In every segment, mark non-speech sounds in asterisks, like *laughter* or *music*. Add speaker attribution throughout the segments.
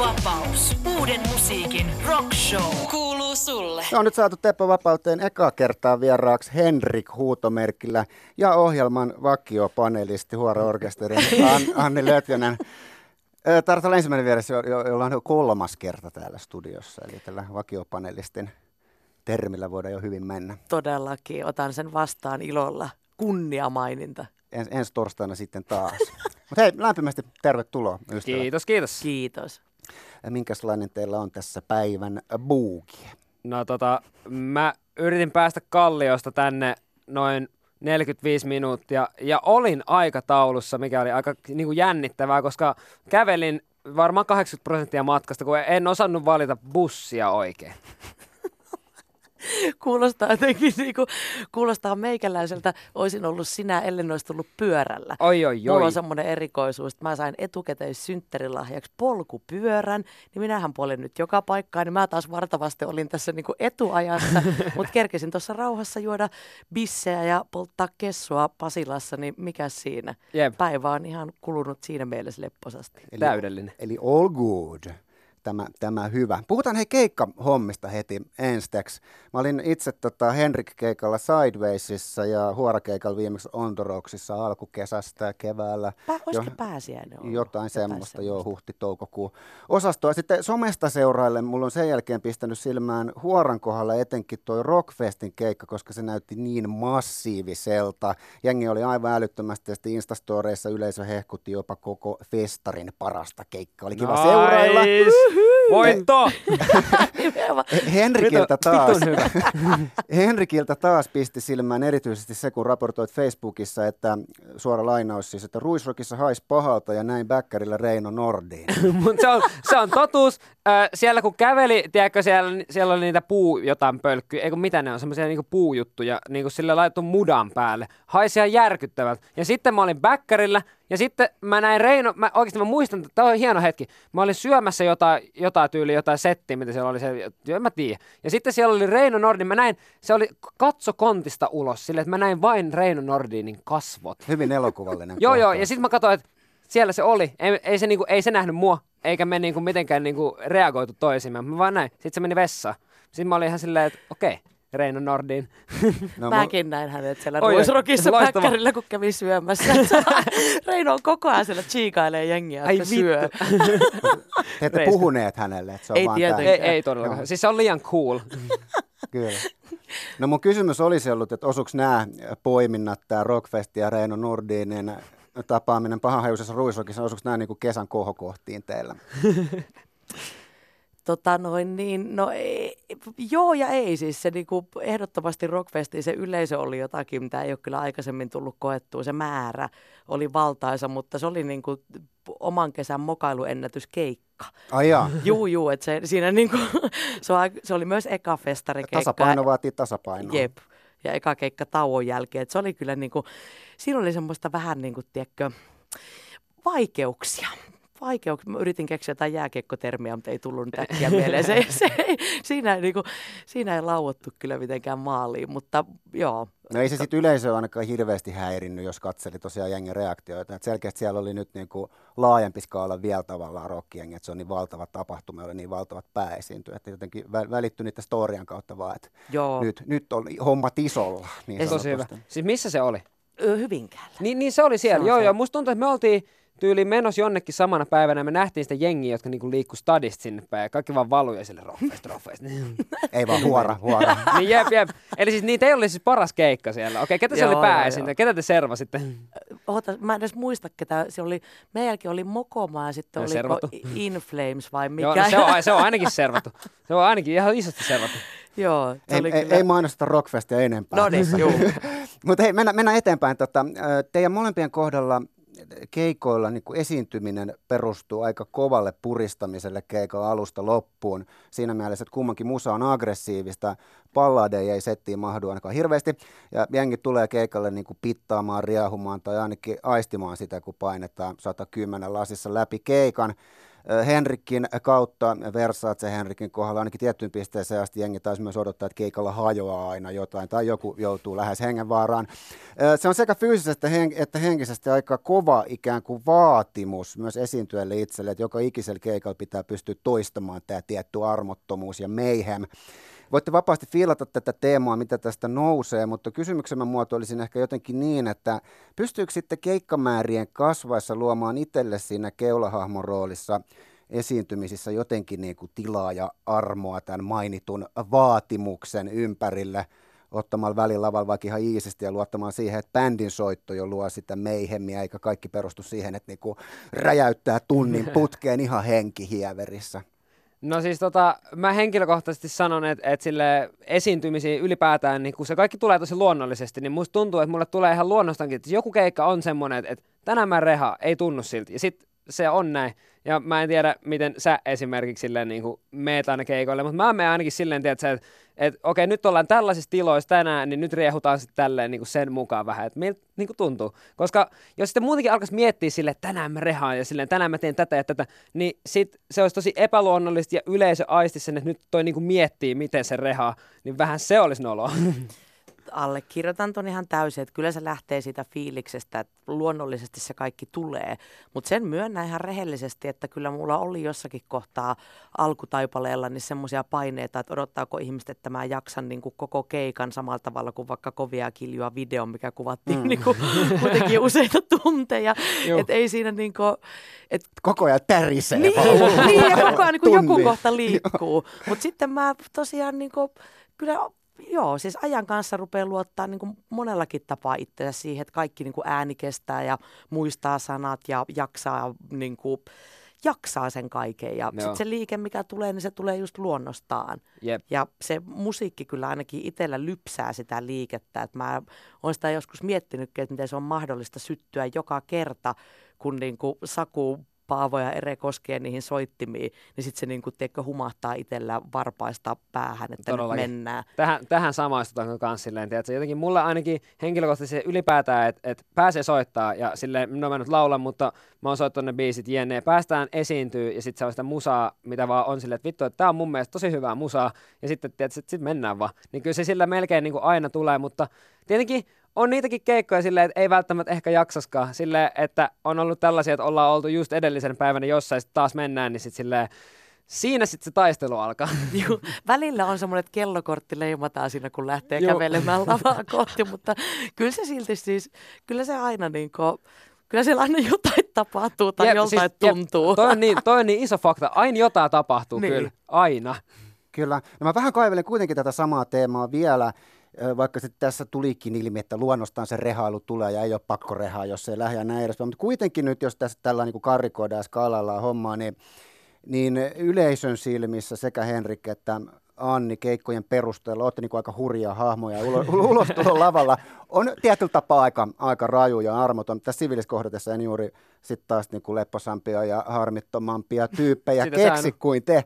Speaker 1: Vapaus. Uuden musiikin rock show. Kuuluu sulle.
Speaker 2: No, on nyt saatu Teppo Vapauteen eka kertaa vieraaksi Henrik Huutomerkillä ja ohjelman vakiopanelisti Huora-orkesterin An- *laughs* Anni Lötjönen. Tarvitaan ensimmäinen vieressä, jolla on kolmas kerta täällä studiossa, eli tällä vakiopanelistin termillä voidaan jo hyvin mennä.
Speaker 3: Todellakin, otan sen vastaan ilolla. Kunniamaininta.
Speaker 2: En, ensi torstaina sitten taas. *laughs* Mutta hei, lämpimästi tervetuloa ystävät.
Speaker 4: Kiitos, kiitos.
Speaker 3: Kiitos.
Speaker 2: Minkälainen teillä on tässä päivän buuki?
Speaker 4: No tota, mä yritin päästä Kalliosta tänne noin 45 minuuttia ja olin aikataulussa, mikä oli aika niin kuin jännittävää, koska kävelin varmaan 80 prosenttia matkasta, kun en osannut valita bussia oikein.
Speaker 3: Kuulostaa jotenkin niin kuin, kuulostaa meikäläiseltä, olisin ollut sinä, ellen olisi tullut pyörällä.
Speaker 4: Oi, oi, oi.
Speaker 3: Mulla on semmoinen erikoisuus, että mä sain etukäteen synttärilahjaksi polkupyörän, niin minähän puolin nyt joka paikkaan, niin mä taas vartavasti olin tässä niin kuin etuajassa, *laughs* mutta kerkesin tuossa rauhassa juoda bissejä ja polttaa kessua Pasilassa, niin mikä siinä?
Speaker 4: Jep.
Speaker 3: Päivä on ihan kulunut siinä mielessä lepposasti.
Speaker 2: Eli,
Speaker 4: Täydellinen.
Speaker 2: Eli all good tämä, tämä hyvä. Puhutaan hei keikka-hommista heti ensiksi. Mä olin itse tota, Henrik-keikalla Sidewaysissa ja Huorakeikalla viimeksi Ontoroksissa alkukesästä ja keväällä.
Speaker 3: Pä, olisiko pääsiäinen ollut?
Speaker 2: Jotain semmoista, joo, huhti-toukokuu osastoa. Sitten somesta seuraille mulla on sen jälkeen pistänyt silmään Huoran kohdalla etenkin toi Rockfestin keikka, koska se näytti niin massiiviselta. Jengi oli aivan älyttömästi ja sitten Instastoreissa yleisö hehkutti jopa koko festarin parasta keikkaa. Oli kiva
Speaker 4: Nice.
Speaker 2: seurailla.
Speaker 4: Voitto! *laughs*
Speaker 2: Henrikiltä taas. *laughs* Henrikiltä taas pisti silmään erityisesti se, kun raportoit Facebookissa, että suora lainaus siis, että Ruisrokissa hais pahalta ja näin bäkkärillä Reino Nordiin. *laughs*
Speaker 4: Se, on, se on totuus. Ö, siellä kun käveli, tiedätkö, siellä, siellä oli niitä puu jotain pölkkyjä, eikö mitä ne on, semmoisia niinku puujuttuja, niinku sille laitettu mudan päälle. Haisi ihan järkyttävältä. Ja sitten mä olin bäkkärillä, ja sitten mä näin Reino, mä, oikeasti mä muistan, että tämä on hieno hetki. Mä olin syömässä jotain, jotain tyyliä, jotain settiä, mitä siellä oli, se, en mä tiedä. Ja sitten siellä oli Reino Nordin, mä näin, se oli katso kontista ulos, silleen, että mä näin vain Reino Nordinin kasvot.
Speaker 2: Hyvin elokuvallinen *laughs*
Speaker 4: Joo, joo, ja sitten mä katsoin, että siellä se oli. Ei, ei, se, niinku, ei se nähnyt mua, eikä me niinku mitenkään niinku reagoitu toisimme. Mä vaan näin. Sitten se meni vessaan. Sitten mä olin ihan silleen, että okei, Reino Nordin.
Speaker 2: No, *laughs*
Speaker 3: Mäkin näin hänet siellä
Speaker 4: Oi,
Speaker 3: Ruisrokissa
Speaker 4: loistava.
Speaker 3: päkkärillä, kun kävi syömässä. *laughs* *laughs* Reino on koko ajan siellä chiikailee jengiä,
Speaker 4: Ai
Speaker 3: että syö.
Speaker 2: te ette
Speaker 4: Reista.
Speaker 2: puhuneet hänelle, että se on
Speaker 3: Ei
Speaker 2: vaan
Speaker 3: tietenkään.
Speaker 2: tää.
Speaker 4: ei, ei todellakaan. Siis se on liian cool.
Speaker 2: Kyllä. No mun kysymys olisi ollut, että osuuko nämä poiminnat, tämä Rockfest ja Reino Nordinin tapaaminen pahanhajuisessa Ruisrokissa, osuuko nämä niinku kesän kohokohtiin teillä?
Speaker 3: Tota noin niin, no ei, joo ja ei siis. Se niinku, ehdottomasti Rockfestiin se yleisö oli jotakin, mitä ei ole kyllä aikaisemmin tullut koettua. Se määrä oli valtaisa, mutta se oli niinku oman kesän mokailuennätyskeikka.
Speaker 2: Ai jaa,
Speaker 3: Juu, juu, että se, siinä niinku, *laughs* se, se oli myös eka festarikeikka.
Speaker 2: tasapaino vaatii tasapainoa.
Speaker 3: Jep. Ja eka keikka tauon jälkeen. Et se oli kyllä niinku, siinä oli semmoista vähän niinku, tiedätkö, vaikeuksia. Vaikeuksia. Mä yritin keksiä jotain jääkiekkotermiä, mutta ei tullut nyt äkkiä mieleen. Se, se, siinä, ei, niinku, siinä ei lauottu kyllä mitenkään maaliin, mutta joo.
Speaker 2: No ei se sitten yleisö ainakaan hirveästi häirinnyt, jos katseli tosiaan jengin reaktioita. Et selkeästi siellä oli nyt niinku laajempi skaala vielä tavallaan rockjengi, että se on niin valtava tapahtuma, oli niin valtavat pääesiintyjät, että jotenkin vä- välittyi niiden storian kautta vaan, että
Speaker 3: joo.
Speaker 2: nyt, nyt on hommat isolla. Niin
Speaker 4: Tosi hyvä. Siis missä se oli?
Speaker 3: Hyvinkäällä.
Speaker 4: Niin, niin se oli siellä.
Speaker 3: Se
Speaker 4: joo,
Speaker 3: se.
Speaker 4: joo. Musta tuntuu, että me oltiin tyyliin menossa jonnekin samana päivänä ja me nähtiin sitä jengiä, jotka niinku liikkuu stadista sinne päin. Ja kaikki vaan valuja sille roffeist, roffeist. *laughs*
Speaker 2: Ei vaan huora, huora. *laughs*
Speaker 4: niin jep, jep. Eli siis niitä ei oli siis paras keikka siellä. Okei, ketä se oli
Speaker 3: Joo, joo.
Speaker 4: Ketä te servasitte?
Speaker 3: Oota, mä en edes muista ketä. Se oli, meidän jälkeen oli Mokoma ja sitten oli. In Flames vai mikä.
Speaker 4: Joo, no se, on, se on ainakin *laughs* servattu. Se on ainakin ihan isosti servattu.
Speaker 3: Joo, se
Speaker 2: Ei,
Speaker 3: oli
Speaker 2: ei,
Speaker 3: kyllä...
Speaker 2: ei mainosteta Rockfestia enempää.
Speaker 3: No niin, juu.
Speaker 2: Mutta hei, mennään, mennään eteenpäin. Tota, teidän molempien kohdalla keikoilla niin kuin esiintyminen perustuu aika kovalle puristamiselle keikalla alusta loppuun. Siinä mielessä, että kummankin musa on aggressiivista. Palladeja ei settiin mahdu ainakaan hirveästi. Ja jengi tulee keikalle niin kuin pittaamaan, riehumaan tai ainakin aistimaan sitä, kun painetaan 110 lasissa läpi keikan. Henrikin kautta, Versace Henrikin kohdalla ainakin tiettyyn pisteeseen asti jengi taisi myös odottaa, että keikalla hajoaa aina jotain tai joku joutuu lähes hengenvaaraan. Se on sekä fyysisesti että henkisesti aika kova ikään kuin vaatimus myös esiintyjälle itselle, että joka ikisellä keikalla pitää pystyä toistamaan tämä tietty armottomuus ja meihem. Voitte vapaasti fiilata tätä teemaa, mitä tästä nousee, mutta kysymyksen muotoilisin ehkä jotenkin niin, että pystyykö sitten keikkamäärien kasvaessa luomaan itselle siinä keulahahmon roolissa esiintymisissä jotenkin niin kuin tilaa ja armoa tämän mainitun vaatimuksen ympärille – ottamalla välilavalla vaikka ihan iisisti ja luottamaan siihen, että bändin soitto jo luo sitä meihemmiä, eikä kaikki perustu siihen, että niinku räjäyttää tunnin *laughs* putkeen ihan henkihieverissä.
Speaker 4: No siis tota, mä henkilökohtaisesti sanon, että, että sille esiintymisiin ylipäätään, niin kun se kaikki tulee tosi luonnollisesti, niin musta tuntuu, että mulle tulee ihan luonnostankin, että joku keikka on semmoinen, että, että tänään mä reha, ei tunnu siltä. Ja sit se on näin. Ja mä en tiedä, miten sä esimerkiksi silleen niin kuin meet aina keikoille, mutta mä menen ainakin silleen, tiedät, että, että okei, nyt ollaan tällaisissa tiloissa tänään, niin nyt riehutaan sitten tälleen niin kuin sen mukaan vähän, että miltä niin kuin tuntuu. Koska jos sitten muutenkin alkaisi miettiä silleen, että tänään mä rehaan ja silleen, tänään mä teen tätä ja tätä, niin sit se olisi tosi epäluonnollista ja yleisö aisti sen, että nyt toi niin kuin miettii, miten se rehaa, niin vähän se olisi noloa. *laughs*
Speaker 3: allekirjoitan ton ihan täysin, että kyllä se lähtee siitä fiiliksestä, että luonnollisesti se kaikki tulee. Mutta sen myönnä ihan rehellisesti, että kyllä mulla oli jossakin kohtaa alkutaipaleella niin semmoisia paineita, että odottaako ihmiset, että mä jaksan niin kuin koko keikan samalla tavalla kuin vaikka kovia kiljua video, mikä kuvattiin mm. niin kuin, kuitenkin useita tunteja. että ei siinä niin kuin, et...
Speaker 2: Koko ajan tärisee.
Speaker 3: Niin, niin ja koko ajan niin kuin joku kohta liikkuu. Mutta sitten mä tosiaan niin kuin, kyllä Joo, siis ajan kanssa rupeaa luottaa niin kuin monellakin tapaa itseä siihen, että kaikki niin kuin ääni kestää ja muistaa sanat ja jaksaa, niin kuin, jaksaa sen kaiken. Ja sitten se liike, mikä tulee, niin se tulee just luonnostaan.
Speaker 4: Yep.
Speaker 3: Ja se musiikki kyllä ainakin itsellä lypsää sitä liikettä. Että mä oon sitä joskus miettinytkin, että miten se on mahdollista syttyä joka kerta, kun niin kuin Saku Paavo ja Ere koskee niihin soittimiin, niin sitten se niin kuin, tiedätkö, humahtaa itsellä varpaista päähän, että Todellakin. nyt mennään.
Speaker 4: Tähän, tähän samaistutaan kanssa silleen, tiedätkö? jotenkin mulle ainakin henkilökohtaisesti ylipäätään, että et pääsee soittaa ja silleen, no mä nyt laulan, mutta mä oon soittanut ne biisit jne. Päästään esiintyy ja sitten se on sitä musaa, mitä vaan on silleen, että vittu, että tää on mun mielestä tosi hyvää musaa ja sitten tiedätkö, sit mennään vaan. Niin kyllä se sillä melkein niin kuin aina tulee, mutta tietenkin on niitäkin keikkoja silleen, että ei välttämättä ehkä jaksaskaan. Silleen, että on ollut tällaisia, että ollaan oltu just edellisen päivänä jossain, sitten taas mennään, niin sitten silleen, Siinä sitten se taistelu alkaa. *laughs*
Speaker 3: Juu, välillä on semmoinen, että kellokortti leimataan siinä, kun lähtee Juu. kävelemään lavaa kohti, mutta kyllä se silti siis, kyllä se aina niin kuin, kyllä siellä aina jotain tapahtuu tai jep, joltain siis, tuntuu. Jep,
Speaker 4: toi, on niin, toi on niin iso fakta. Aina jotain tapahtuu niin. kyllä. Aina.
Speaker 2: Kyllä. No mä vähän kaivelen kuitenkin tätä samaa teemaa vielä vaikka sitten tässä tulikin ilmi, että luonnostaan se rehailu tulee ja ei ole pakko rehaa, jos se ei lähde ja näin edespäin. Mutta kuitenkin nyt, jos tässä tällä niin karikoidaan ja skaalalla hommaa, niin, niin yleisön silmissä sekä Henrik että Anni keikkojen perusteella, olette niin aika hurjia hahmoja ulos lavalla, on tietyllä tapaa aika, aika raju ja armoton. Tässä siviiliskohdatessa en juuri sitten taas niin kuin lepposampia ja harmittomampia tyyppejä keksi kuin te.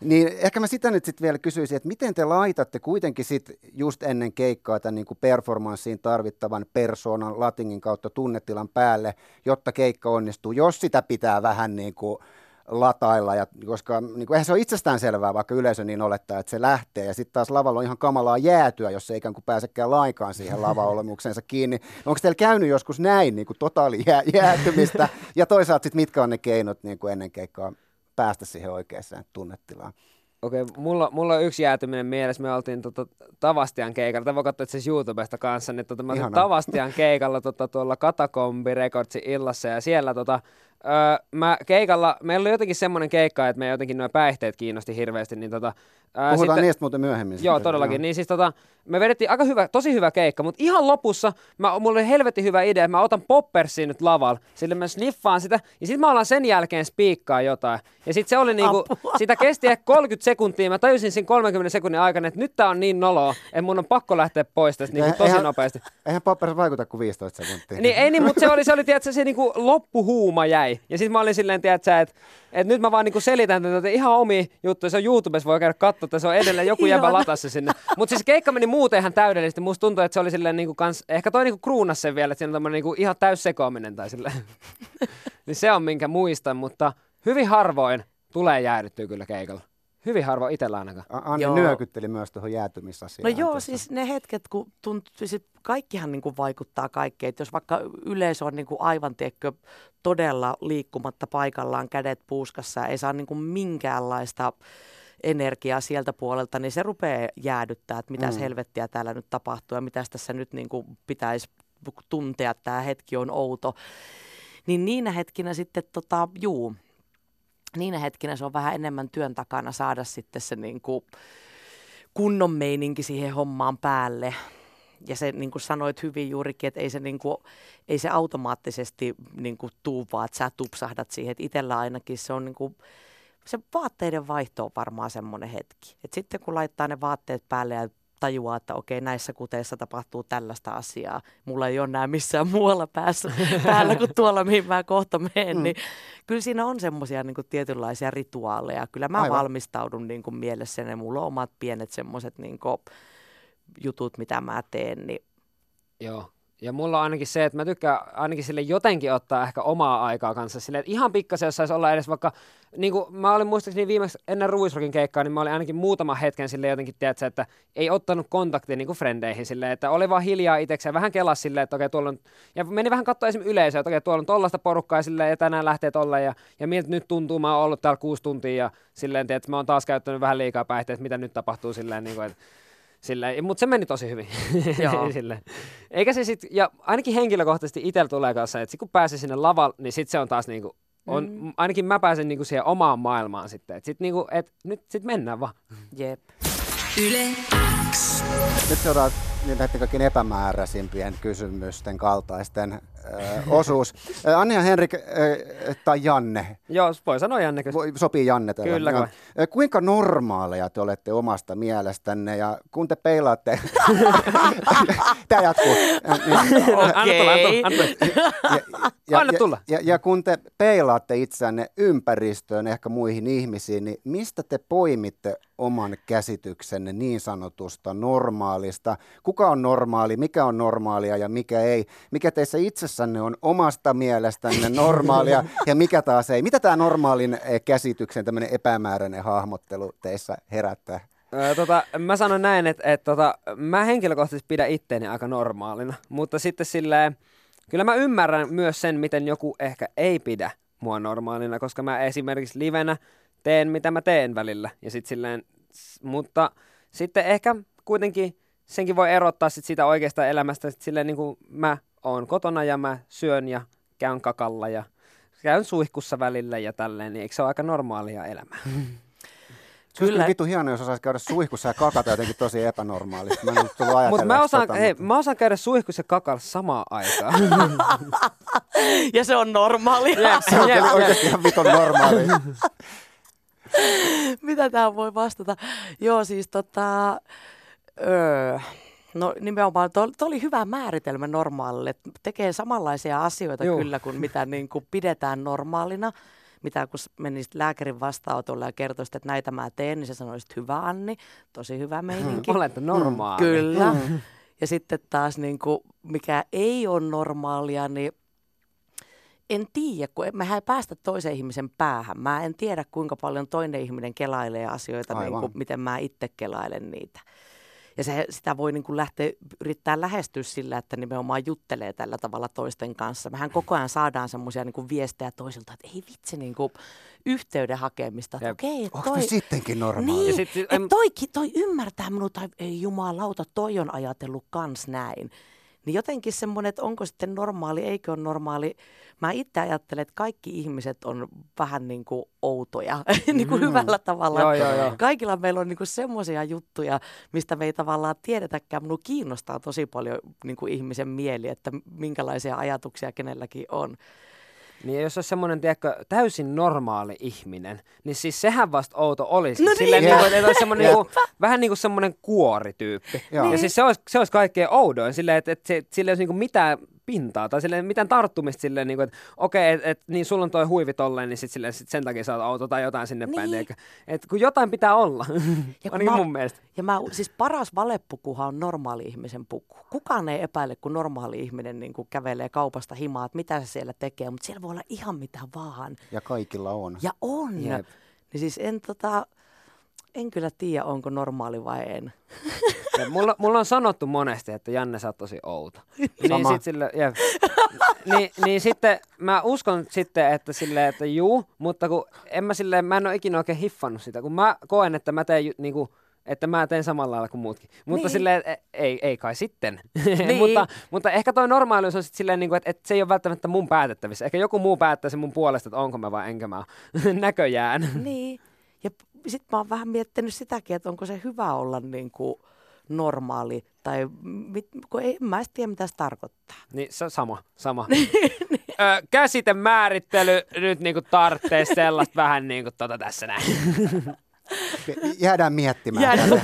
Speaker 2: Niin ehkä mä sitä nyt sitten vielä kysyisin, että miten te laitatte kuitenkin sitten just ennen keikkaa tämän niin kuin performanssiin tarvittavan persoonan latingin kautta tunnetilan päälle, jotta keikka onnistuu, jos sitä pitää vähän niin kuin latailla, ja, koska niin kuin, eihän se ole itsestään selvää, vaikka yleisö niin olettaa, että se lähtee, ja sitten taas lavalla on ihan kamalaa jäätyä, jos se ei ikään kuin pääsekään laikaan siihen lavaolemuksensa kiinni. Onko teillä käynyt joskus näin, niin kuin totaali jää, jäätymistä, *laughs* ja toisaalta sitten mitkä on ne keinot niin kuin ennen keikkaa päästä siihen oikeaan tunnetilaan?
Speaker 4: Okei, okay, mulla, mulla on yksi jäätyminen mielessä. Me oltiin tota, Tavastian keikalla. Tämä voi katsoa itse YouTubesta kanssa. Niin, tota, mä olin Tavastian keikalla tota, tuolla Katakombi Recordsin illassa ja siellä tota, öö, mä keikalla, meillä oli jotenkin semmoinen keikka, että me jotenkin nuo päihteet kiinnosti hirveästi, niin tota,
Speaker 2: Ää, Puhutaan sitten, niistä muuten myöhemmin.
Speaker 4: Joo, sitten. todellakin. Joo. Niin siis tota, me vedettiin aika hyvä, tosi hyvä keikka, mutta ihan lopussa mä, mulla oli helvetin hyvä idea, että mä otan poppersin nyt lavalla, sille mä sniffaan sitä, ja sitten mä alan sen jälkeen spiikkaa jotain. Ja sitten se oli niinku, sitä kesti ehkä 30 sekuntia, mä tajusin siinä 30 sekunnin aikana, että nyt tää on niin noloa, että mun on pakko lähteä pois tästä niinku tosi
Speaker 2: eihän,
Speaker 4: nopeasti.
Speaker 2: Eihän poppers vaikuta kuin 15 sekuntia.
Speaker 4: Niin, ei niin, mutta se oli, se oli tiedätkö, se niinku loppuhuuma jäi. Ja sitten mä olin silleen, tiedätkö, että et nyt mä vaan niinku selitän tätä ihan omi juttuja. Se on YouTubessa, voi käydä katsoa, että se on edelleen joku jäbä latassa sinne. Mutta siis keikka meni muuten ihan täydellisesti. Musta tuntuu, että se oli silleen niinku kans, ehkä toi niinku kruunas sen vielä, että siinä on tämmönen niinku ihan täys sekoaminen tai silleen. *laughs* niin se on minkä muistan, mutta hyvin harvoin tulee jäädyttyä kyllä keikalla. Hyvin harvoin itsellä ainakaan.
Speaker 2: A- Anni
Speaker 3: Joo.
Speaker 2: nyökytteli myös tuohon
Speaker 3: No
Speaker 2: jäätymisasiaan.
Speaker 3: joo,
Speaker 2: tuossa.
Speaker 3: siis ne hetket, kun tuntuu, siis kaikkihan niin kuin vaikuttaa kaikkeen. Että jos vaikka yleisö on niin kuin aivan tiedätkö, todella liikkumatta paikallaan, kädet puuskassa ei saa niin kuin minkäänlaista energiaa sieltä puolelta, niin se rupeaa jäädyttää, että mitäs
Speaker 2: Mm.
Speaker 3: helvettiä täällä nyt tapahtuu ja mitäs tässä nyt niin kuin pitäisi tuntea, että tämä hetki on outo. Niin niinä hetkinä sitten, tota, juu, niinä hetkinä se on vähän enemmän työn takana saada sitten se niin kuin kunnon meininki siihen hommaan päälle. Ja se niin kuin sanoit hyvin juurikin, että ei se, niin kuin, ei se automaattisesti niin kuin tuu vaan, että sä tupsahdat siihen. Että itsellä ainakin se on niin kuin, se vaatteiden vaihto on varmaan semmoinen hetki. Et sitten kun laittaa ne vaatteet päälle ja tajuaa, että okei, näissä kuteissa tapahtuu tällaista asiaa. Mulla ei ole nämä missään muualla päässä, *laughs* päällä kuin tuolla, mihin mä kohta menen. Mm. Niin kyllä siinä on semmoisia niin tietynlaisia rituaaleja. Kyllä mä
Speaker 2: Aivan.
Speaker 3: Valmistaudun niin kuin mielessä ja mulla on omat pienet semmoiset niin jutut, mitä mä teen. Niin
Speaker 4: Joo. Ja mulla on ainakin se, että mä tykkään ainakin sille jotenkin ottaa ehkä omaa aikaa kanssa. Sille, että ihan pikkasen, jos saisi olla edes vaikka, niin kuin mä olin muistaakseni viimeksi ennen Ruisrokin keikkaa, niin mä olin ainakin muutama hetken sille jotenkin, tiedätkö, että ei ottanut kontaktia niin kuin frendeihin sille, että oli vaan hiljaa itsekseen, vähän kelas silleen, että okei, tuolla on, ja meni vähän katsoa esimerkiksi yleisöä, että okei, tuolla on tollaista porukkaa ja silleen, ja tänään lähtee tolle, ja, ja miltä nyt tuntuu, mä oon ollut täällä kuusi tuntia, ja silleen, että mä oon taas käyttänyt vähän liikaa päihteitä, mitä nyt tapahtuu silleen, niin kuin, että Silleen, mutta se meni tosi hyvin. *laughs*
Speaker 3: Joo.
Speaker 4: Eikä se sit, ja ainakin henkilökohtaisesti itsellä tulee kanssa, että sit kun pääsee sinne lavalle, niin sit se on taas niinku, on, mm. ainakin mä pääsen niinku siihen omaan maailmaan sitten. Et sit niinku, et nyt sit mennään vaan.
Speaker 3: jep.
Speaker 1: Yle X.
Speaker 2: Nyt seuraa näiden kaikkein epämääräisimpien kysymysten kaltaisten ö, osuus. *laughs* Anni ja Henrik, ö, tai Janne,
Speaker 4: Joo, voi sanoa Janne.
Speaker 2: Voi- sopii Janne tällä.
Speaker 4: Kyllä
Speaker 2: Joo. Ö, Kuinka normaaleja te olette omasta mielestänne ja kun te peilaatte, *laughs* tämä jatkuu.
Speaker 4: Anna tulla, anna
Speaker 3: Okei.
Speaker 4: tulla, anna tulla.
Speaker 2: ja, ja,
Speaker 4: Anna
Speaker 2: ja-
Speaker 4: tulla.
Speaker 2: Ja, ja kun te peilaatte itseänne ympäristöön, ehkä muihin ihmisiin, niin mistä te poimitte oman käsityksenne niin sanotusta normaalista? Kuka on normaali, mikä on normaalia ja mikä ei? Mikä teissä itsessänne on omasta mielestänne normaalia *laughs* ja mikä taas ei? Mitä tämä normaalin eh, käsityksen tämmöinen epämääräinen hahmottelu teissä herättää?
Speaker 4: Tota, mä sanon näin, että et, tota, mä henkilökohtaisesti pidän itteeni aika normaalina, mutta sitten silleen, kyllä mä ymmärrän myös sen, miten joku ehkä ei pidä mua normaalina, koska mä esimerkiksi livenä teen, mitä mä teen välillä. Ja sit silleen, mutta sitten ehkä kuitenkin senkin voi erottaa sit siitä oikeasta elämästä, sit silleen niin kuin mä oon kotona ja mä syön ja käyn kakalla ja käyn suihkussa välillä ja tälleen, niin eikö se ole aika normaalia elämää? *laughs*
Speaker 2: Se
Speaker 3: Kyllä.
Speaker 2: vittu hieno, jos osaisi käydä suihkussa ja kakata jotenkin tosi epänormaalisti. Mä en tullut
Speaker 4: Mutta mä, osaan,
Speaker 2: tota,
Speaker 4: hei,
Speaker 2: mutta-
Speaker 4: mä osaan käydä suihkussa ja kakalla samaan aikaan. *laughs*
Speaker 3: Ja se on normaalia.
Speaker 2: Se on kyllä oikeasti ihan vitun normaali.
Speaker 3: Mitä tähän voi vastata? Joo, siis tota... Öö, no nimenomaan, tuo oli hyvä määritelmä normaalille. Tekee samanlaisia asioita
Speaker 4: Joo.
Speaker 3: Kyllä kuin mitä niin kuin pidetään normaalina. Mitä kun menisit lääkärin vastaanotolle ja kertoisit, että näitä mä teen, niin sä sanoisit, hyvä Anni, tosi hyvä meininki.
Speaker 4: Olet normaali.
Speaker 3: Kyllä. Mm. Ja sitten taas niin kuin, mikä ei ole normaalia, niin en tiedä, kun mehän ei päästä toisen ihmisen päähän. Mä en tiedä, kuinka paljon toinen ihminen kelailee asioita, niin kuin, miten mä itse kelailen niitä. Ja se, sitä voi niin kuin lähteä, yrittää lähestyä sillä, että nimenomaan juttelee tällä tavalla toisten kanssa. Mehän koko ajan saadaan semmoisia niin viestejä toisilta, että ei vitsi niin kuin yhteyden hakemista. Että okei, että
Speaker 2: Onko
Speaker 3: toi,
Speaker 2: sittenkin normaali?
Speaker 3: niin,
Speaker 4: sit-
Speaker 3: sit,
Speaker 4: em-
Speaker 3: et toikin, toi ymmärtää minua, tai ei jumalauta, toi on ajatellut kans näin. Niin jotenkin semmoinen, että onko sitten normaali, eikö ole normaali. Mä itse ajattelen, että kaikki ihmiset on vähän niin kuin outoja, *laughs* niin kuin hyvällä tavalla.
Speaker 4: Joo, joo, joo.
Speaker 3: Kaikilla meillä on niin kuin semmoisia juttuja, mistä me ei tavallaan tiedetäkään. Minua kiinnostaa tosi paljon niin kuin ihmisen mieli, että minkälaisia ajatuksia kenelläkin on.
Speaker 4: Niin jos olisi semmoinen, tiedätkö, täysin normaali ihminen, niin siis sehän vasta outo olisi.
Speaker 3: No
Speaker 4: Silleen,
Speaker 3: niin.
Speaker 4: niin kuin, että olisi semmoinen, niin kuin, vähän niin kuin semmoinen kuorityyppi.
Speaker 2: Joo.
Speaker 4: Ja siis se olisi, se olisi kaikkein oudoin, silleen, että, että se, sillä ei olisi niin kuin mitään pintaa tai silleen mitään tarttumista silleen, niin kuin, että okei, okay, et, et, niin sulla on toi huivi tolleen, niin sit, silleen, sit sen takia saat auto tai jotain sinne päin.
Speaker 3: Niin.
Speaker 4: Eikä, et, kun jotain pitää olla,
Speaker 3: Ja kun *laughs*
Speaker 4: ainakin
Speaker 3: mä-
Speaker 4: mun mielestä.
Speaker 3: Ja mä, siis paras valepukuhan on normaali ihmisen puku. Kukaan ei epäile, kun normaali ihminen niin kuin kävelee kaupasta himaa, että mitä se siellä tekee, mutta siellä voi olla ihan mitä vaan.
Speaker 2: Ja kaikilla on.
Speaker 3: Ja on.
Speaker 4: Jep.
Speaker 3: Niin siis en, tota, en kyllä tiedä, onko normaali vai en. *laughs*
Speaker 4: Ja mulla, mulla on sanottu monesti, että Janne, sä oot tosi outo. *laughs* niin,
Speaker 2: Sama.
Speaker 4: sit sille, jep. niin, niin sitten mä uskon sitten, että sille, että juu, mutta kun en mä silleen, mä en ole ikinä oikein hiffannut sitä, kun mä koen, että mä teen niinku, että mä teen samalla lailla kuin muutkin. Mutta
Speaker 3: Niin.
Speaker 4: niin. silleen, ei, ei kai sitten. *laughs*
Speaker 3: Niin.
Speaker 4: mutta, mutta ehkä toi normaalius on sitten silleen, niinku, että, että se ei ole välttämättä mun päätettävissä. Ehkä joku muu päättää sen mun puolesta, että onko mä vai enkä mä näköjään.
Speaker 3: Niin. Ja sitten mä oon vähän miettinyt sitäkin, että onko se hyvä olla niin kuin normaali. Tai mit, kun ei, mä en tiedä, mitä se tarkoittaa.
Speaker 4: Niin se sama, sama. *laughs* Ö, käsitemäärittely nyt niinku tarvitsee sellaista vähän niinku tota tässä näin. *laughs*
Speaker 2: Jäädään miettimään.
Speaker 3: Jäädään.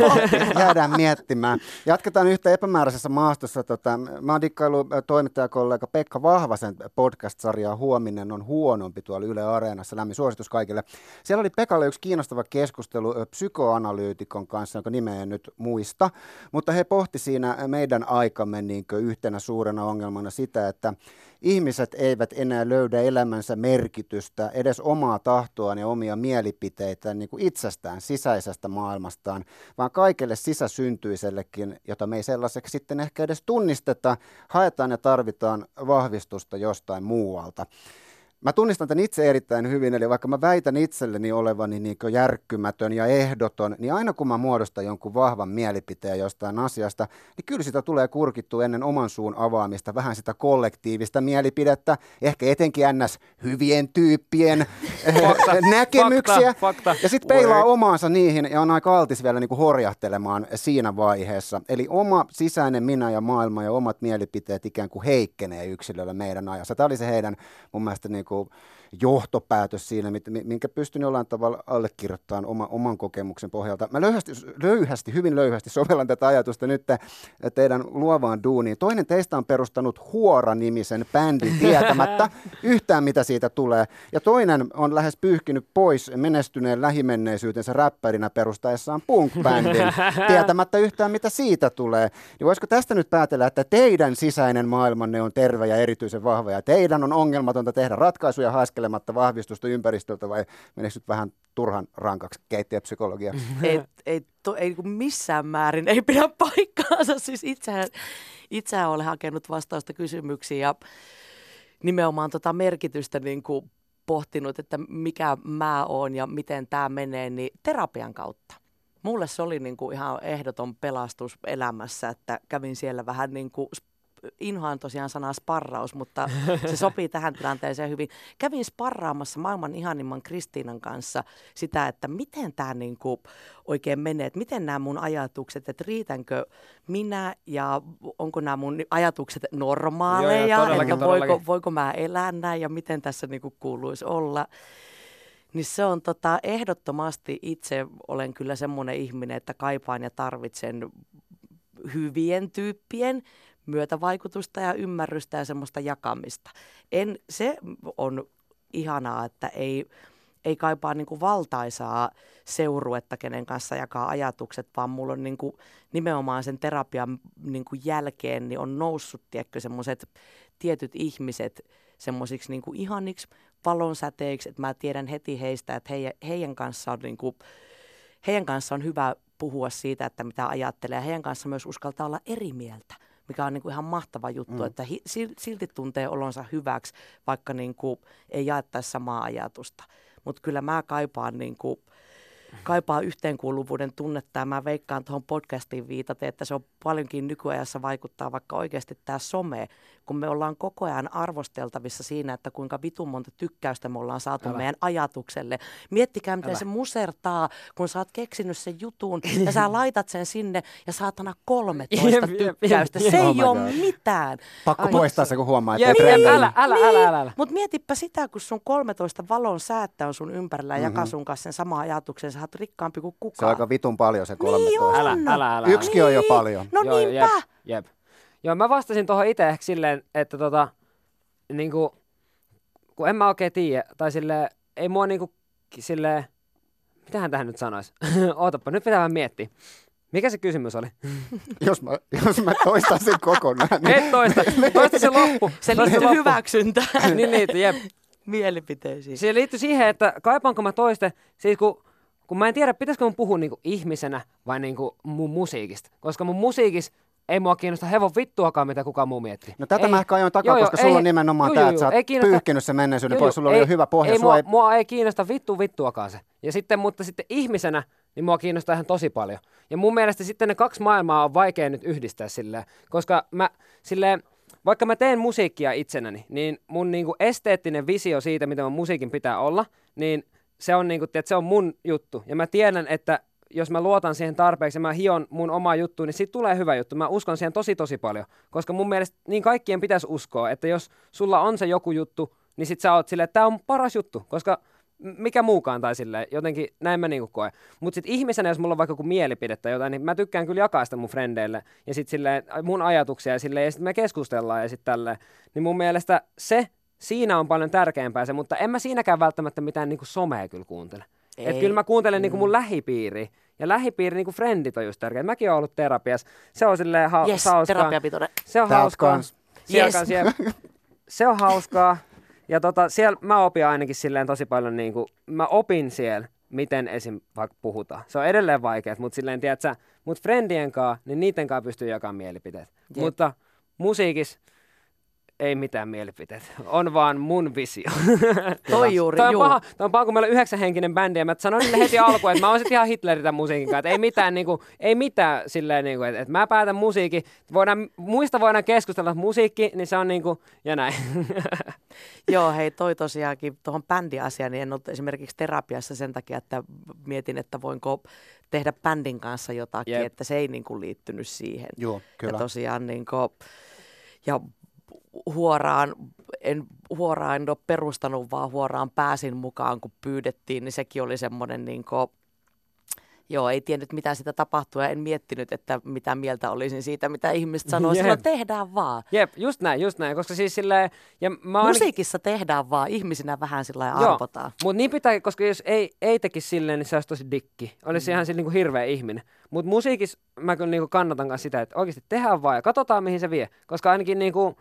Speaker 2: Jäädään miettimään. Jatketaan yhtä epämääräisessä maastossa. Tota, mä oon dikkailu toimittajakollega Pekka Vahvasen podcast-sarjaa Huominen on huonompi tuolla Yle Areenassa. Lämmin suositus kaikille. Siellä oli Pekalle yksi kiinnostava keskustelu psykoanalyytikon kanssa, jonka nimeä en nyt muista. Mutta he pohti siinä meidän aikamme niin yhtenä suurena ongelmana sitä, että ihmiset eivät enää löydä elämänsä merkitystä, edes omaa tahtoaan ja omia mielipiteitään niin kuin itsestään, sisäisestä maailmastaan, vaan kaikelle sisäsyntyisellekin, jota me ei sellaiseksi sitten ehkä edes tunnisteta, haetaan ja tarvitaan vahvistusta jostain muualta. Mä tunnistan tämän itse erittäin hyvin, eli vaikka mä väitän itselleni olevani niin järkkymätön ja ehdoton, niin aina kun mä muodostan jonkun vahvan mielipiteen jostain asiasta, niin kyllä sitä tulee kurkittu ennen oman suun avaamista vähän sitä kollektiivista mielipidettä, ehkä etenkin ns. hyvien tyyppien
Speaker 4: Fakta, *laughs*
Speaker 2: näkemyksiä.
Speaker 4: fakta, fakta.
Speaker 2: Ja sitten peilaa omaansa niihin ja on aika altis vielä niin kuin horjahtelemaan siinä vaiheessa. Eli oma sisäinen minä ja maailma ja omat mielipiteet ikään kuin heikkenee yksilöllä meidän ajassa. Tämä oli se heidän mun mielestä niin kuin johtopäätös siinä, minkä pystyn jollain tavalla allekirjoittamaan oma, oman kokemuksen pohjalta. Mä löyhästi, löyhästi, hyvin löyhästi sovellan tätä ajatusta nyt teidän luovaan duuniin. Toinen teistä on perustanut Huora-nimisen bändin *laughs* tietämättä yhtään mitä siitä tulee. Ja toinen on lähes pyyhkinyt pois menestyneen lähimenneisyytensä räppärinä perustaessaan punk-bändin *laughs* tietämättä yhtään mitä siitä tulee. Niin voisiko tästä nyt päätellä, että teidän sisäinen maailmanne on terve ja erityisen vahva ja teidän on ongelmatonta tehdä ratkaisuja haiskelematta vahvistusta ympäristöltä vai meneekö nyt vähän turhan rankaksi keittiöpsykologia? *laughs*
Speaker 3: ei, ei, to, ei niin missään määrin ei pidä paikkaansa. Siis itsehän, itsehän olen hakenut vastausta kysymyksiin ja nimenomaan tota merkitystä niin kuin pohtinut, että mikä mä oon ja miten tämä menee, niin terapian kautta. Mulle se oli niin kuin ihan ehdoton pelastus elämässä, että kävin siellä vähän niin kuin inhoan tosiaan sanaa sparraus, mutta *laughs* se sopii tähän tilanteeseen hyvin. Kävin sparraamassa maailman ihanimman Kristiinan kanssa sitä, että miten tämä niinku oikein menee, että miten nämä mun ajatukset, että riitänkö minä ja onko nämä mun ajatukset normaaleja,
Speaker 4: Joo, joo, todellakin,
Speaker 3: että voiko,
Speaker 4: todellakin.
Speaker 3: voiko mä elää näin ja miten tässä niinku kuuluisi olla. Niin se on tota, ehdottomasti itse olen kyllä semmoinen ihminen, että kaipaan ja tarvitsen hyvien tyyppien myötävaikutusta ja ymmärrystä ja semmoista jakamista. En, se on ihanaa, että ei, ei kaipaa niin kuin valtaisaa seuruetta, kenen kanssa jakaa ajatukset, vaan mulla on niin kuin nimenomaan sen terapian niin kuin jälkeen niin on noussut, tiedätkö, semmoiset tietyt ihmiset semmoisiksi niin ihaniksi valonsäteiksi, että mä tiedän heti heistä, että heidän, heidän kanssa on niin kuin, heidän kanssa on hyvä puhua siitä, että mitä ajattelee. Ja heidän kanssa myös uskaltaa olla eri mieltä, mikä on niin kuin ihan mahtava juttu, mm. että hi, sil- silti tuntee olonsa hyväksi, vaikka niin kuin ei jaettaisi samaa ajatusta. Mutta kyllä mä kaipaan niin kuin, kaipaa yhteenkuuluvuuden tunnetta ja mä veikkaan tuohon podcastiin viitaten, että se on paljonkin nykyajassa vaikuttaa vaikka oikeasti tämä some, kun me ollaan koko ajan arvosteltavissa siinä, että kuinka vitun monta tykkäystä me ollaan saatu
Speaker 4: Älä.
Speaker 3: Meidän ajatukselle. Miettikää, miten
Speaker 4: Älä.
Speaker 3: Se musertaa, kun sä oot keksinyt sen jutun ja sä laitat sen sinne ja saatana 13
Speaker 4: Jep, jep, jep,
Speaker 3: tykkäystä. Se
Speaker 2: Oh
Speaker 3: ei
Speaker 2: my
Speaker 3: ole
Speaker 2: God.
Speaker 3: mitään.
Speaker 2: Pakko
Speaker 4: Ai,
Speaker 2: poistaa se, kun huomaa, että
Speaker 4: Jep,
Speaker 2: trendi.
Speaker 4: älä, älä,
Speaker 3: Niin,
Speaker 4: älä, älä, älä.
Speaker 3: Mutta mietipä sitä, kun sun 13 valon säättä on sun ympärillä ja mm-hmm. jakaa sun kanssa sen sama ajatuksen, sä oot rikkaampi kuin
Speaker 2: Se
Speaker 3: kukaan.
Speaker 2: on aika vitun paljon se
Speaker 3: Niin
Speaker 2: 13.
Speaker 3: on.
Speaker 4: Älä, älä, älä.
Speaker 2: Yksikin on jo paljon.
Speaker 3: No
Speaker 4: Joo,
Speaker 3: niinpä.
Speaker 4: Jep, jep. Joo, mä vastasin tuohon itse ehkä silleen, että tota, niinku, kun en mä oikein tiedä, tai silleen, ei mua niinku, silleen, mitähän tähän nyt sanoisi? *laughs* Ootapa, nyt pitää vähän miettiä. Mikä se kysymys oli? *laughs*
Speaker 2: Jos mä, jos mä toistaisin kokonaan. Niin...
Speaker 4: Et toista, toista se loppu. *laughs*
Speaker 3: Se liittyy
Speaker 4: loppu.
Speaker 3: hyväksyntään,
Speaker 4: niin liittyy, jep.
Speaker 3: mielipiteisiin.
Speaker 4: Se liittyy siihen, että kaipaanko mä toiste, siis kun, kun mä en tiedä, pitäisikö mun puhua niinku ihmisenä vai niinku mun musiikista. Koska mun musiikissa ei mua kiinnosta hevon vittuakaan, mitä kukaan muu miettii.
Speaker 2: No tätä
Speaker 4: ei,
Speaker 2: mä ehkä ajoin takaa,
Speaker 4: Joo, joo,
Speaker 2: koska sulla
Speaker 4: ei-
Speaker 2: on nimenomaan
Speaker 4: joo,
Speaker 2: tämä,
Speaker 4: joo,
Speaker 2: että sä
Speaker 4: joo,
Speaker 2: oot
Speaker 4: kiinnosta-
Speaker 2: pyyhkinyt sen menneisyyden
Speaker 4: Joo,
Speaker 2: pois,
Speaker 4: joo,
Speaker 2: sulla oli
Speaker 4: ei-
Speaker 2: jo hyvä pohja.
Speaker 4: Ei, mua,
Speaker 2: ei...
Speaker 4: mua ei kiinnosta vittu vittuakaan se. Ja sitten, mutta sitten ihmisenä, niin mua kiinnostaa ihan tosi paljon. Ja mun mielestä sitten ne kaksi maailmaa on vaikea nyt yhdistää silleen, koska mä silleen, vaikka mä teen musiikkia itsenäni, niin mun niinku esteettinen visio siitä, mitä mun musiikin pitää olla, niin se on, niinku, tiedät, se on mun juttu. Ja mä tiedän, että jos mä luotan siihen tarpeeksi ja mä hion mun omaa juttua, niin siitä tulee hyvä juttu. Mä uskon siihen tosi tosi paljon, koska mun mielestä niin kaikkien pitäisi uskoa, että jos sulla on se joku juttu, niin sit sä oot silleen, että tää on paras juttu, koska mikä muukaan tai silleen, jotenkin näin mä niinku koen. Mutta sitten ihmisenä, jos mulla on vaikka joku mielipide tai jotain, niin mä tykkään kyllä jakaa sitä mun frendeille ja sitten silleen mun ajatuksia ja silleen, ja sitten me keskustellaan ja sitten tälleen. Niin mun mielestä se, siinä on paljon tärkeämpää se, mutta en mä siinäkään välttämättä mitään niinku somea kyllä kuuntele. Et kyllä mä kuuntelen niinku mun lähipiiriä. Ja lähipiiri, niinku frendit on just tärkeä. Mäkin oon ollut terapiassa. Se on silleen ha-
Speaker 3: Yes,
Speaker 4: hauskaa. Se on
Speaker 2: Tää
Speaker 4: hauskaa. Siellä
Speaker 3: Yes.
Speaker 4: jep. *laughs* Se on hauskaa. Ja tota, siellä mä opin ainakin silleen tosi paljon, niin kuin, mä opin siellä, miten esim. vaikka puhutaan. Se on edelleen vaikeaa, mutta silleen, tiedät sä, mut friendien kanssa, niin niiden kanssa pystyy jakamaan mielipiteet.
Speaker 3: Jep.
Speaker 4: Mutta musiikissa ei mitään mielipiteet. On vaan mun visio.
Speaker 3: Toi juuri,
Speaker 4: Toi on,
Speaker 3: juu.
Speaker 4: paha, toi on paha, kun meillä on yhdeksänhenkinen bändi ja mä sanoin niille heti alkuun, että mä oon sit ihan tämän musiikin kanssa. Että ei mitään, niinku, ei mitään silleen, niinku, että, että mä päätän musiikin. Voidaan, muista voidaan keskustella, että musiikki, niin se on niinku, ja näin. *laughs*
Speaker 3: Joo, hei, toi tosiaankin tuohon bändiasiaan, niin en ollut esimerkiksi terapiassa sen takia, että mietin, että voinko tehdä bändin kanssa jotakin,
Speaker 4: Jep.
Speaker 3: että se ei niin kuin liittynyt siihen.
Speaker 2: Joo, kyllä.
Speaker 3: Ja tosiaan niin kuin, ja huoraan, en, huoraan en ole perustanut, vaan huoraan pääsin mukaan, kun pyydettiin, niin sekin oli semmoinen niin kuin, Joo, ei tiennyt mitä sitä tapahtuu ja en miettinyt, että mitä mieltä olisin siitä, mitä ihmiset sanoo.
Speaker 4: Jep.
Speaker 3: Silloin tehdään vaan.
Speaker 4: Jep, just näin, just näin, koska siis silleen, ja mä ainakin-
Speaker 3: Musiikissa tehdään vaan, ihmisinä vähän sillä lailla arvotaan.
Speaker 4: Mutta niin pitää, koska jos ei, ei tekisi silleen, niin se olisi tosi dikki. Olisi mm. ihan sillä niinku hirveä ihminen. Mutta musiikissa mä kyllä niinku kannatan myös sitä, että oikeasti tehdään vaan ja katsotaan mihin se vie. Koska ainakin niinku,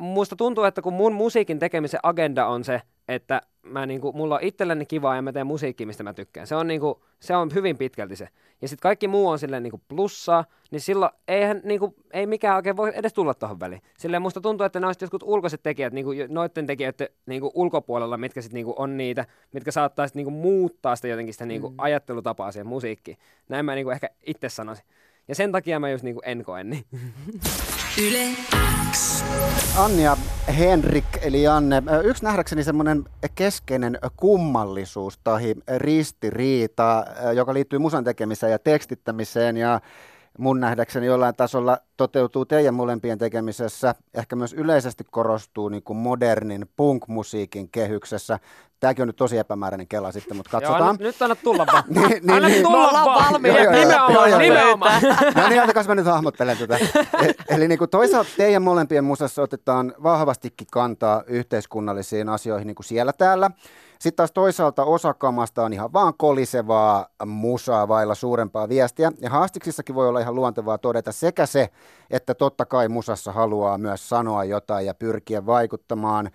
Speaker 4: musta tuntuu, että kun mun musiikin tekemisen agenda on se, että mä niinku, mulla on itselleni kivaa ja mä teen musiikkia, mistä mä tykkään. Se on, niinku, se on hyvin pitkälti se. Ja sitten kaikki muu on silleen niinku plussaa, niin silloin eihän, niinku, ei mikään oikein voi edes tulla tuohon väliin. Silleen musta tuntuu, että ne olisi jotkut ulkoiset tekijät, niinku, noitten tekijöiden niinku, ulkopuolella, mitkä sitten niinku, on niitä, mitkä saattaa sit, niinku, muuttaa sitä jotenkin sitä niinku, mm. ajattelutapaa siihen musiikkiin. Näin mä niinku, ehkä itse sanoisin. Ja sen takia mä just niinku, en koe niin. *laughs*
Speaker 1: Yle X.
Speaker 2: Anni ja Henrik, eli Janne, ö, yksi nähdäkseni semmoinen keskeinen kummallisuus tai ristiriita, joka liittyy musan tekemiseen ja tekstittämiseen ja mun nähdäkseni jollain tasolla toteutuu teidän molempien tekemisessä, ehkä myös yleisesti korostuu niin kuin modernin punk-musiikin kehyksessä. Tämäkin on nyt tosi epämääräinen kela sitten, mutta
Speaker 4: Joo,
Speaker 2: katsotaan.
Speaker 4: nyt, nyt anna tulla vaan. *laughs*
Speaker 2: Niin, niin,
Speaker 4: anna
Speaker 2: niin.
Speaker 4: tulla
Speaker 3: Me ollaan
Speaker 4: vaan.
Speaker 3: valmiita.
Speaker 2: Joo, joo, joo.
Speaker 4: nimenomaan,
Speaker 2: Joo, joo, joo.
Speaker 4: nimenomaan.
Speaker 2: No niin, antakas mä nyt hahmottelen tätä. E- Eli niin kuin toisaalta teidän molempien musassa otetaan vahvastikin kantaa yhteiskunnallisiin asioihin niin kuin siellä täällä. Sitten taas toisaalta osa kamasta on ihan vaan kolisevaa musaa vailla suurempaa viestiä. Ja haastiksissakin voi olla ihan luontevaa todeta sekä se, että totta kai musassa haluaa myös sanoa jotain ja pyrkiä vaikuttamaan.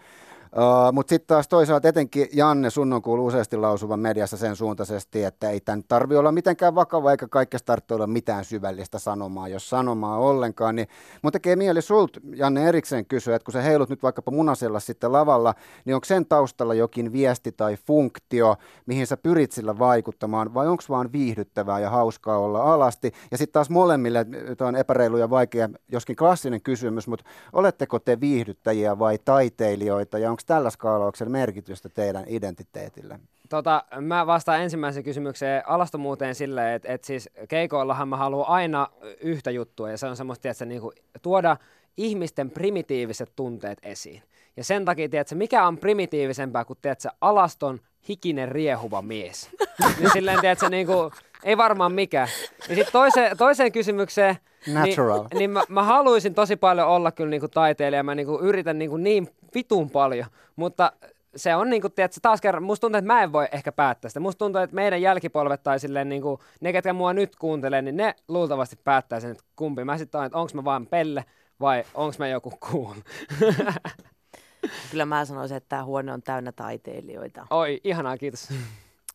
Speaker 2: Uh, Mutta sitten taas toisaalta etenkin Janne, sun on kuullut useasti lausuvan mediassa sen suuntaisesti, että ei tämän tarvi olla mitenkään vakava eikä kaikesta tarvitse olla mitään syvällistä sanomaa, jos sanomaa ollenkaan. Niin mun tekee mieli sult, Janne, erikseen kysyä, että kun sä heilut nyt vaikkapa munasella sitten lavalla, niin onko sen taustalla jokin viesti tai funktio, mihin sä pyrit sillä vaikuttamaan, vai onko vaan viihdyttävää ja hauskaa olla alasti? Ja sitten taas molemmille, tämä on epäreilu ja vaikea, joskin klassinen kysymys, mutta oletteko te viihdyttäjiä vai taiteilijoita, ja onko tällä skaalauksella merkitystä teidän identiteetille?
Speaker 4: Tota, mä vastaan ensimmäiseen kysymykseen alastomuuteen silleen, että et siis keikoillahan mä haluan aina yhtä juttua ja se on semmoista, että niinku, tuoda ihmisten primitiiviset tunteet esiin. Ja sen takia, tiedätkö, mikä on primitiivisempää kuin tiedätkö, alaston hikinen riehuva mies. *laughs* niin silleen, tiedätkö, niinku, ei varmaan mikään. Ja sitten toiseen, toiseen kysymykseen,
Speaker 2: Natural.
Speaker 4: niin, niin mä, mä haluaisin tosi paljon olla kyllä niinku taiteilija, mä niinku yritän niinku niin vitun paljon, mutta se on niinku, tiedätkö, taas kerran, musta tuntuu, että mä en voi ehkä päättää sitä. Musta tuntuu, että meidän jälkipolvet tai silleen niinku, ne, ketkä mua nyt kuuntelee, niin ne luultavasti päättää sen, että kumpi mä sitten olen, että onko mä vaan pelle vai onko mä joku cool. *laughs*
Speaker 3: Kyllä mä sanoisin, että tämä huone on täynnä taiteilijoita.
Speaker 4: Oi, ihanaa, kiitos.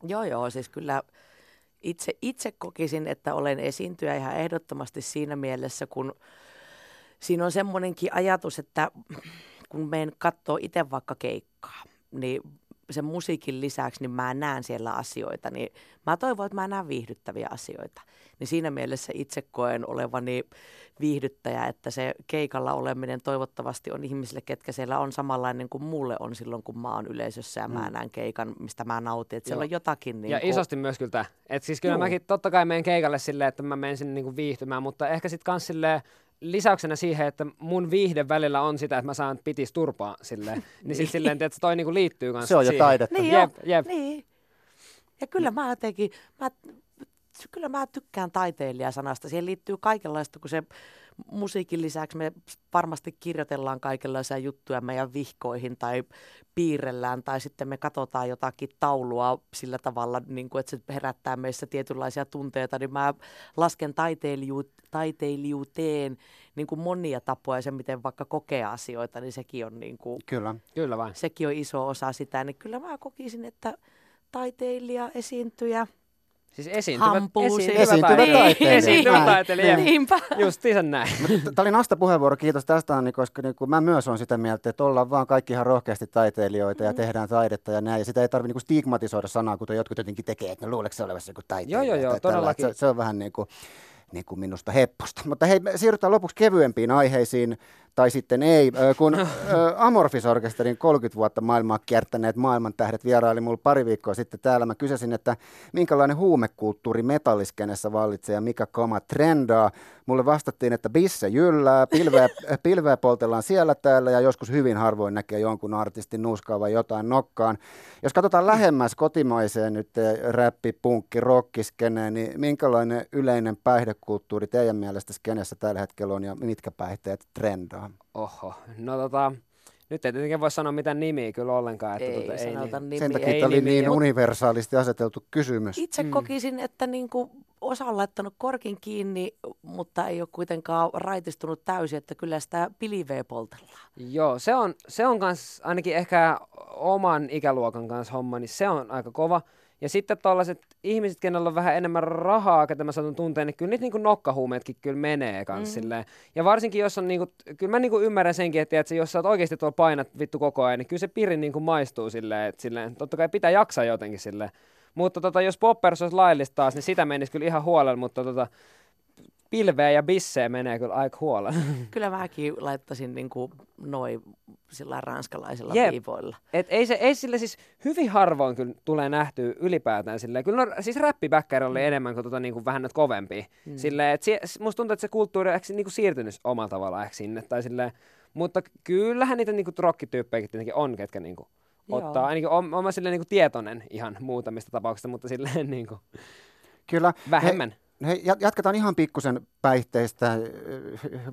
Speaker 3: Joo, joo, siis kyllä itse, itse kokisin, että olen esiintyjä ihan ehdottomasti siinä mielessä, kun siinä on semmoinenkin ajatus, että kun menen katsoo itse vaikka keikkaa, niin sen musiikin lisäksi niin mä näen siellä asioita, niin mä toivon, että mä näen viihdyttäviä asioita. Niin siinä mielessä itse koen olevani viihdyttäjä, että se keikalla oleminen toivottavasti on ihmisille, ketkä siellä on samanlainen kuin mulle on silloin, kun mä oon yleisössä ja mä
Speaker 2: Mm.
Speaker 3: näen keikan, mistä mä nautin. Että siellä
Speaker 4: Joo.
Speaker 3: on jotakin niin
Speaker 4: Ja isosti myös kyllä tämä. Et siis kyllä
Speaker 3: Juu.
Speaker 4: mäkin totta kai menen keikalle silleen, että mä menen sinne niinku viihtymään, mutta ehkä sitten kans silleen lisäyksenä siihen, että mun viihde välillä on sitä, että mä saan pitis turpaa silleen. *laughs* niin sit silleen, että toi niinku liittyy kanssa
Speaker 2: Se on jo
Speaker 4: siihen.
Speaker 2: taidetta.
Speaker 3: Niin
Speaker 4: Jep, jep.
Speaker 3: niin. Ja kyllä mä jotenkin, mä, kyllä mä tykkään taiteilijasanasta. Siihen liittyy kaikenlaista, kun se musiikin lisäksi me varmasti kirjoitellaan kaikenlaisia juttuja meidän vihkoihin tai piirrellään tai sitten me katsotaan jotakin taulua sillä tavalla, niin kuin, että se herättää meissä tietynlaisia tunteita, niin mä lasken taiteiliju- taiteilijuuteen niin kuin monia tapoja, se miten vaikka kokee asioita, niin sekin on niin kuin,
Speaker 2: Kyllä.
Speaker 4: Kyllä vain.
Speaker 3: sekin on iso osa sitä, niin kyllä mä kokisin, että taiteilija, esiintyjä,
Speaker 4: Siis esiintyvä, esiintyvä,
Speaker 2: Esiintyvä
Speaker 4: taiteilija.
Speaker 2: taiteilija.
Speaker 4: Esiintyvä
Speaker 2: Näin.
Speaker 4: taiteilija.
Speaker 3: niinpä.
Speaker 4: Justiinsa näin.
Speaker 2: Tämä oli Nasta puheenvuoro, kiitos tästä Anni, koska niin kuin mä myös olen sitä mieltä, että ollaan vaan kaikki ihan rohkeasti taiteilijoita ja tehdään taidetta ja näin. Ja sitä ei tarvitse niin stigmatisoida sanaa, kuten jotkut jotenkin tekee, että no luuleeko se olevassa joku taiteilija.
Speaker 4: Joo, joo, joo,
Speaker 2: tai
Speaker 4: todellakin.
Speaker 2: Se, se on vähän niin kuin, niin kuin minusta hepposta. Mutta hei, me siirrytään lopuksi kevyempiin aiheisiin, tai sitten ei. Kun *laughs* ö, Amorphis-orkesterin 30 vuotta maailmaa kiertäneet maailmantähdet vieraili mulla pari viikkoa sitten täällä. Mä kysäsin, että minkälainen huumekulttuuri metalliskenessä vallitsee ja mikä kama trendaa. Mulle vastattiin, että bisse jyllää, pilveä, *laughs* pilveä poltellaan siellä täällä ja joskus hyvin harvoin näkee jonkun artistin nuuskaa vai jotain nokkaan. Jos katsotaan lähemmäs kotimaiseen nyt eh, räppi, punkki, rockiskeneen, niin minkälainen yleinen päihdekulttuuri teidän mielestä skenessä tällä hetkellä on ja mitkä päihteet trendaa?
Speaker 4: Oho, no tota, nyt ei tietenkin voi sanoa mitään nimiä kyllä ollenkaan. Että
Speaker 3: Ei
Speaker 4: tota,
Speaker 3: sanota
Speaker 4: niin.
Speaker 3: nimiä.
Speaker 2: Sen takia
Speaker 4: ei
Speaker 2: tämä oli
Speaker 4: nimiä,
Speaker 2: niin
Speaker 4: mut-
Speaker 2: universaalisti aseteltu kysymys.
Speaker 3: Itse mm. kokisin, että niin kuin osa on laittanut korkin kiinni, mutta ei ole kuitenkaan raitistunut täysin, että kyllä sitä piliveä poltellaan.
Speaker 4: Joo, se on, se on kans ainakin ehkä oman ikäluokan kanssa homma, niin se on aika kova. Ja sitten tällaiset ihmiset, kenellä on vähän enemmän rahaa, ketä mä saatun tuntea, niin kyllä niitä niinku nokkahuumeetkin kyllä menee kans mm. silleen. Ja varsinkin jos on niinku, kyllä mä niinku ymmärrän senkin, että, että jos sä oot oikeasti tuolla painat vittu koko ajan, niin kyllä se piri niinku maistuu silleen, että silleen, totta kai pitää jaksaa jotenkin silleen. Mutta tota, jos poppers olisi laillista taas, niin sitä menisi kyllä ihan huolella, mutta tota, pilveä ja bisseä menee kyllä aika huolella. *laughs*
Speaker 3: Kyllä mäkin laittaisin niin kuin noin sillä ranskalaisilla
Speaker 4: Jep.
Speaker 3: viivoilla.
Speaker 4: Et ei, se, ei sille siis hyvin harvoin kyllä tulee nähtyä ylipäätään silleen. Kyllä no, siis räppipäkkäri oli enemmän kuin tota, niinku, vähän näitä kovempia. Mm. Silleen, et sie, musta tuntuu, että se kulttuuri on ehkä niinku, siirtynyt omalla tavallaan ehkä sinne. Tai silleen, mutta kyllähän niitä niinku, rockityyppejäkin tietenkin on, ketkä niinku,
Speaker 3: Joo.
Speaker 4: ottaa. Ainakin on, on mä silleen, niinku, tietoinen ihan muutamista tapauksista, mutta silleen *laughs* niinku,
Speaker 2: Kyllä.
Speaker 4: vähemmän.
Speaker 2: Hei, ja- jatketaan ihan pikkusen päihteistä,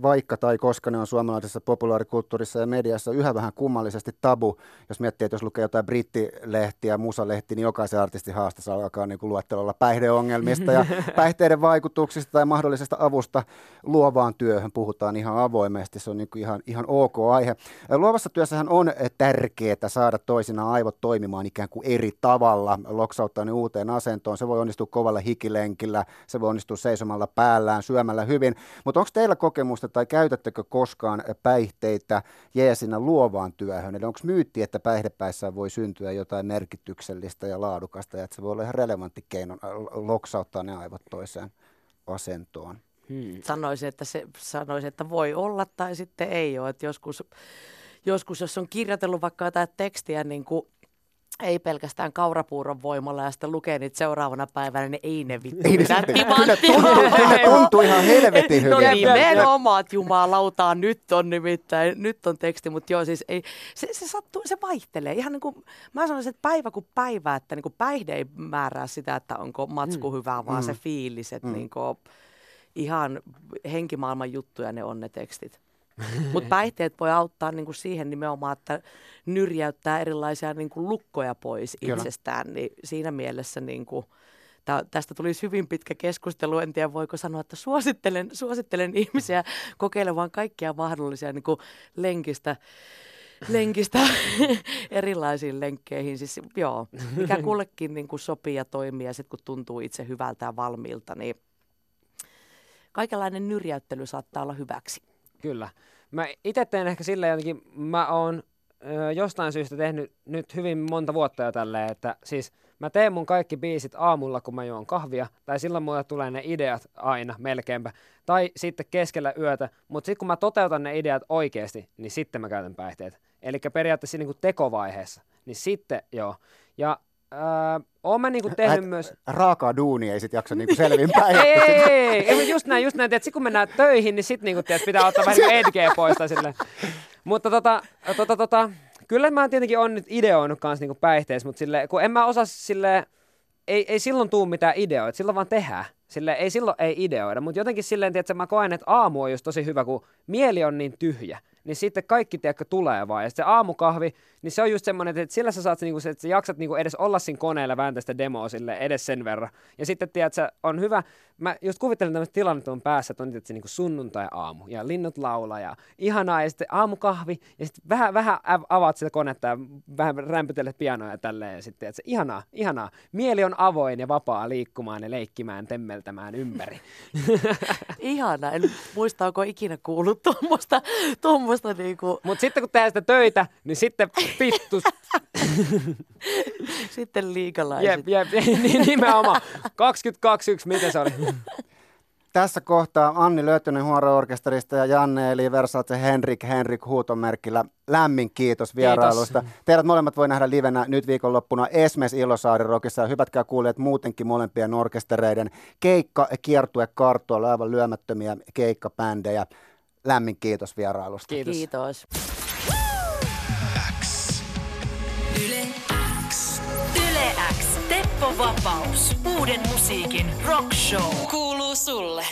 Speaker 2: vaikka tai koska ne on suomalaisessa populaarikulttuurissa ja mediassa yhä vähän kummallisesti tabu. Jos miettii, että jos lukee jotain brittilehtiä, musalehti, niin jokaisen artistin haastassa alkaa niin kuin luettelolla päihdeongelmista ja *laughs* päihteiden vaikutuksista tai mahdollisesta avusta luovaan työhön puhutaan ihan avoimesti. Se on niin kuin ihan, ihan ok aihe. Luovassa työssähän on tärkeää saada toisinaan aivot toimimaan ikään kuin eri tavalla, loksauttaa ne uuteen asentoon. Se voi onnistua kovalla hikilenkillä, se voi onnistua seisomalla päällään, syömällä hyvin. Mutta onko teillä kokemusta tai käytättekö koskaan päihteitä jeesinä luovaan työhön? Eli onko myytti, että päihdepäissään voi syntyä jotain merkityksellistä ja laadukasta ja että se voi olla ihan relevantti keino äh, loksauttaa ne aivot toiseen asentoon?
Speaker 4: Hmm.
Speaker 3: Sanoisin, että se sanoisin, että voi olla tai sitten ei ole. Että joskus, joskus, jos on kirjoitellut vaikka jotain tekstiä niin kuin ei pelkästään kaurapuuron voimalla ja sitten lukee niitä seuraavana päivänä, niin ei ne vittu.
Speaker 2: Ei ne
Speaker 3: mitään timanttia.
Speaker 2: ne tuntuu ihan helvetin
Speaker 3: No
Speaker 2: hyvin.
Speaker 3: nimenomaan, että jumalautaa, nyt on nimittäin, nyt on teksti, mutta joo siis ei, se, se sattuu, se vaihtelee. Ihan niin kuin, mä sanoisin, että päivä kuin päivä, että niin kuin päihde ei määrää sitä, että onko matsku hyvää, vaan se fiilis, että niin kuin, ihan henkimaailman juttuja ne on ne tekstit. Mutta päihteet voi auttaa niinku siihen nimenomaan, että nyrjäyttää erilaisia niinku lukkoja pois
Speaker 2: Kyllä.
Speaker 3: itsestään. Niin siinä mielessä niinku, tä, tästä tulisi hyvin pitkä keskustelu. En tiedä, voiko sanoa, että suosittelen, suosittelen ihmisiä kokeilemaan kaikkia mahdollisia niinku lenkistä lenkistä *laughs* erilaisiin lenkkeihin. Siis joo, mikä *laughs* kullekin niin kuin sopii ja toimii ja sitten kun tuntuu itse hyvältä ja valmiilta, niin kaikenlainen nyrjäyttely saattaa olla hyväksi.
Speaker 4: Kyllä. Mä itse teen ehkä silleen jotenkin, mä oon ö, jostain syystä tehnyt nyt hyvin monta vuotta jo tälleen, että siis mä teen mun kaikki biisit aamulla, kun mä juon kahvia, tai silloin mulle tulee ne ideat aina melkeinpä, tai sitten keskellä yötä, mutta sitten kun mä toteutan ne ideat oikeasti, niin sitten mä käytän päihteet. Eli periaatteessa niin kuin tekovaiheessa, niin sitten joo. Ja öö, oon mä niin kuin tehnyt
Speaker 2: Et
Speaker 4: myös...
Speaker 2: Raakaa duunia ei sit jaksa niinku selvinpäin.
Speaker 4: Ei, ei, ei, ei, just näin, just näin, että sit kun mennään töihin, niin sit niinku, tiedät, pitää ottaa vähän *laughs* niin edgeä pois tai silleen. Mutta tota, tota, tota, kyllä mä tietenkin on nyt ideoinut kanssa niinku päihteissä, mutta sille, kun en mä osaa sille, ei, ei silloin tuu mitään ideoita, silloin vaan tehdään. Sille ei silloin ei ideoida, mutta jotenkin silleen, että mä koen, että aamu on just tosi hyvä, kun mieli on niin tyhjä. Niin sitten kaikki, tiedätkö, tulee vaan. Ja se aamukahvi, niin se on just semmoinen, että sillä sä saat, niinku, että sä jaksat niinku edes olla siinä koneella vääntää sitä demoa sille edes sen verran. Ja sitten, tiedätkö, on hyvä, mä just kuvittelen tämmöistä tilannetta on päässä, että on tietysti niinku sunnuntai-aamu ja linnut laulaa ja ihanaa ja sitten aamukahvi ja sitten vähän, vähän av- avaat sitä konetta ja vähän rämpytelet pianoa ja tälleen ja sitten, että ihanaa, ihanaa. Mieli on avoin ja vapaa liikkumaan ja leikkimään, temmeltämään ympäri. *laughs*
Speaker 3: Ihana, en muista, onko ikinä kuullut tuommoista, tuommoista niinku,
Speaker 4: Mutta sitten kun tehdään sitä töitä, niin sitten vittu, *laughs*
Speaker 3: sitten liikalaiset.
Speaker 4: jep, jep, *laughs* niin nimenomaan. 22.1, miten se oli?
Speaker 2: Tässä kohtaa Anni Löytönen Huoro-orkesterista ja Janne eli Versace Henrik Henrik huutomerkillä. Lämmin kiitos vierailusta. Teidät molemmat voi nähdä livenä nyt viikonloppuna Esmes Ilosaari Rockissa. Ja hyvätkää kuulijat muutenkin molempien orkestereiden keikka, kiertue, karttua, aivan lyömättömiä keikkapändejä. Lämmin kiitos vierailusta.
Speaker 4: Kiitos.
Speaker 3: Kiitos.
Speaker 1: Teppo Vapaus. Uuden musiikin rock show. Kuuluu sulle.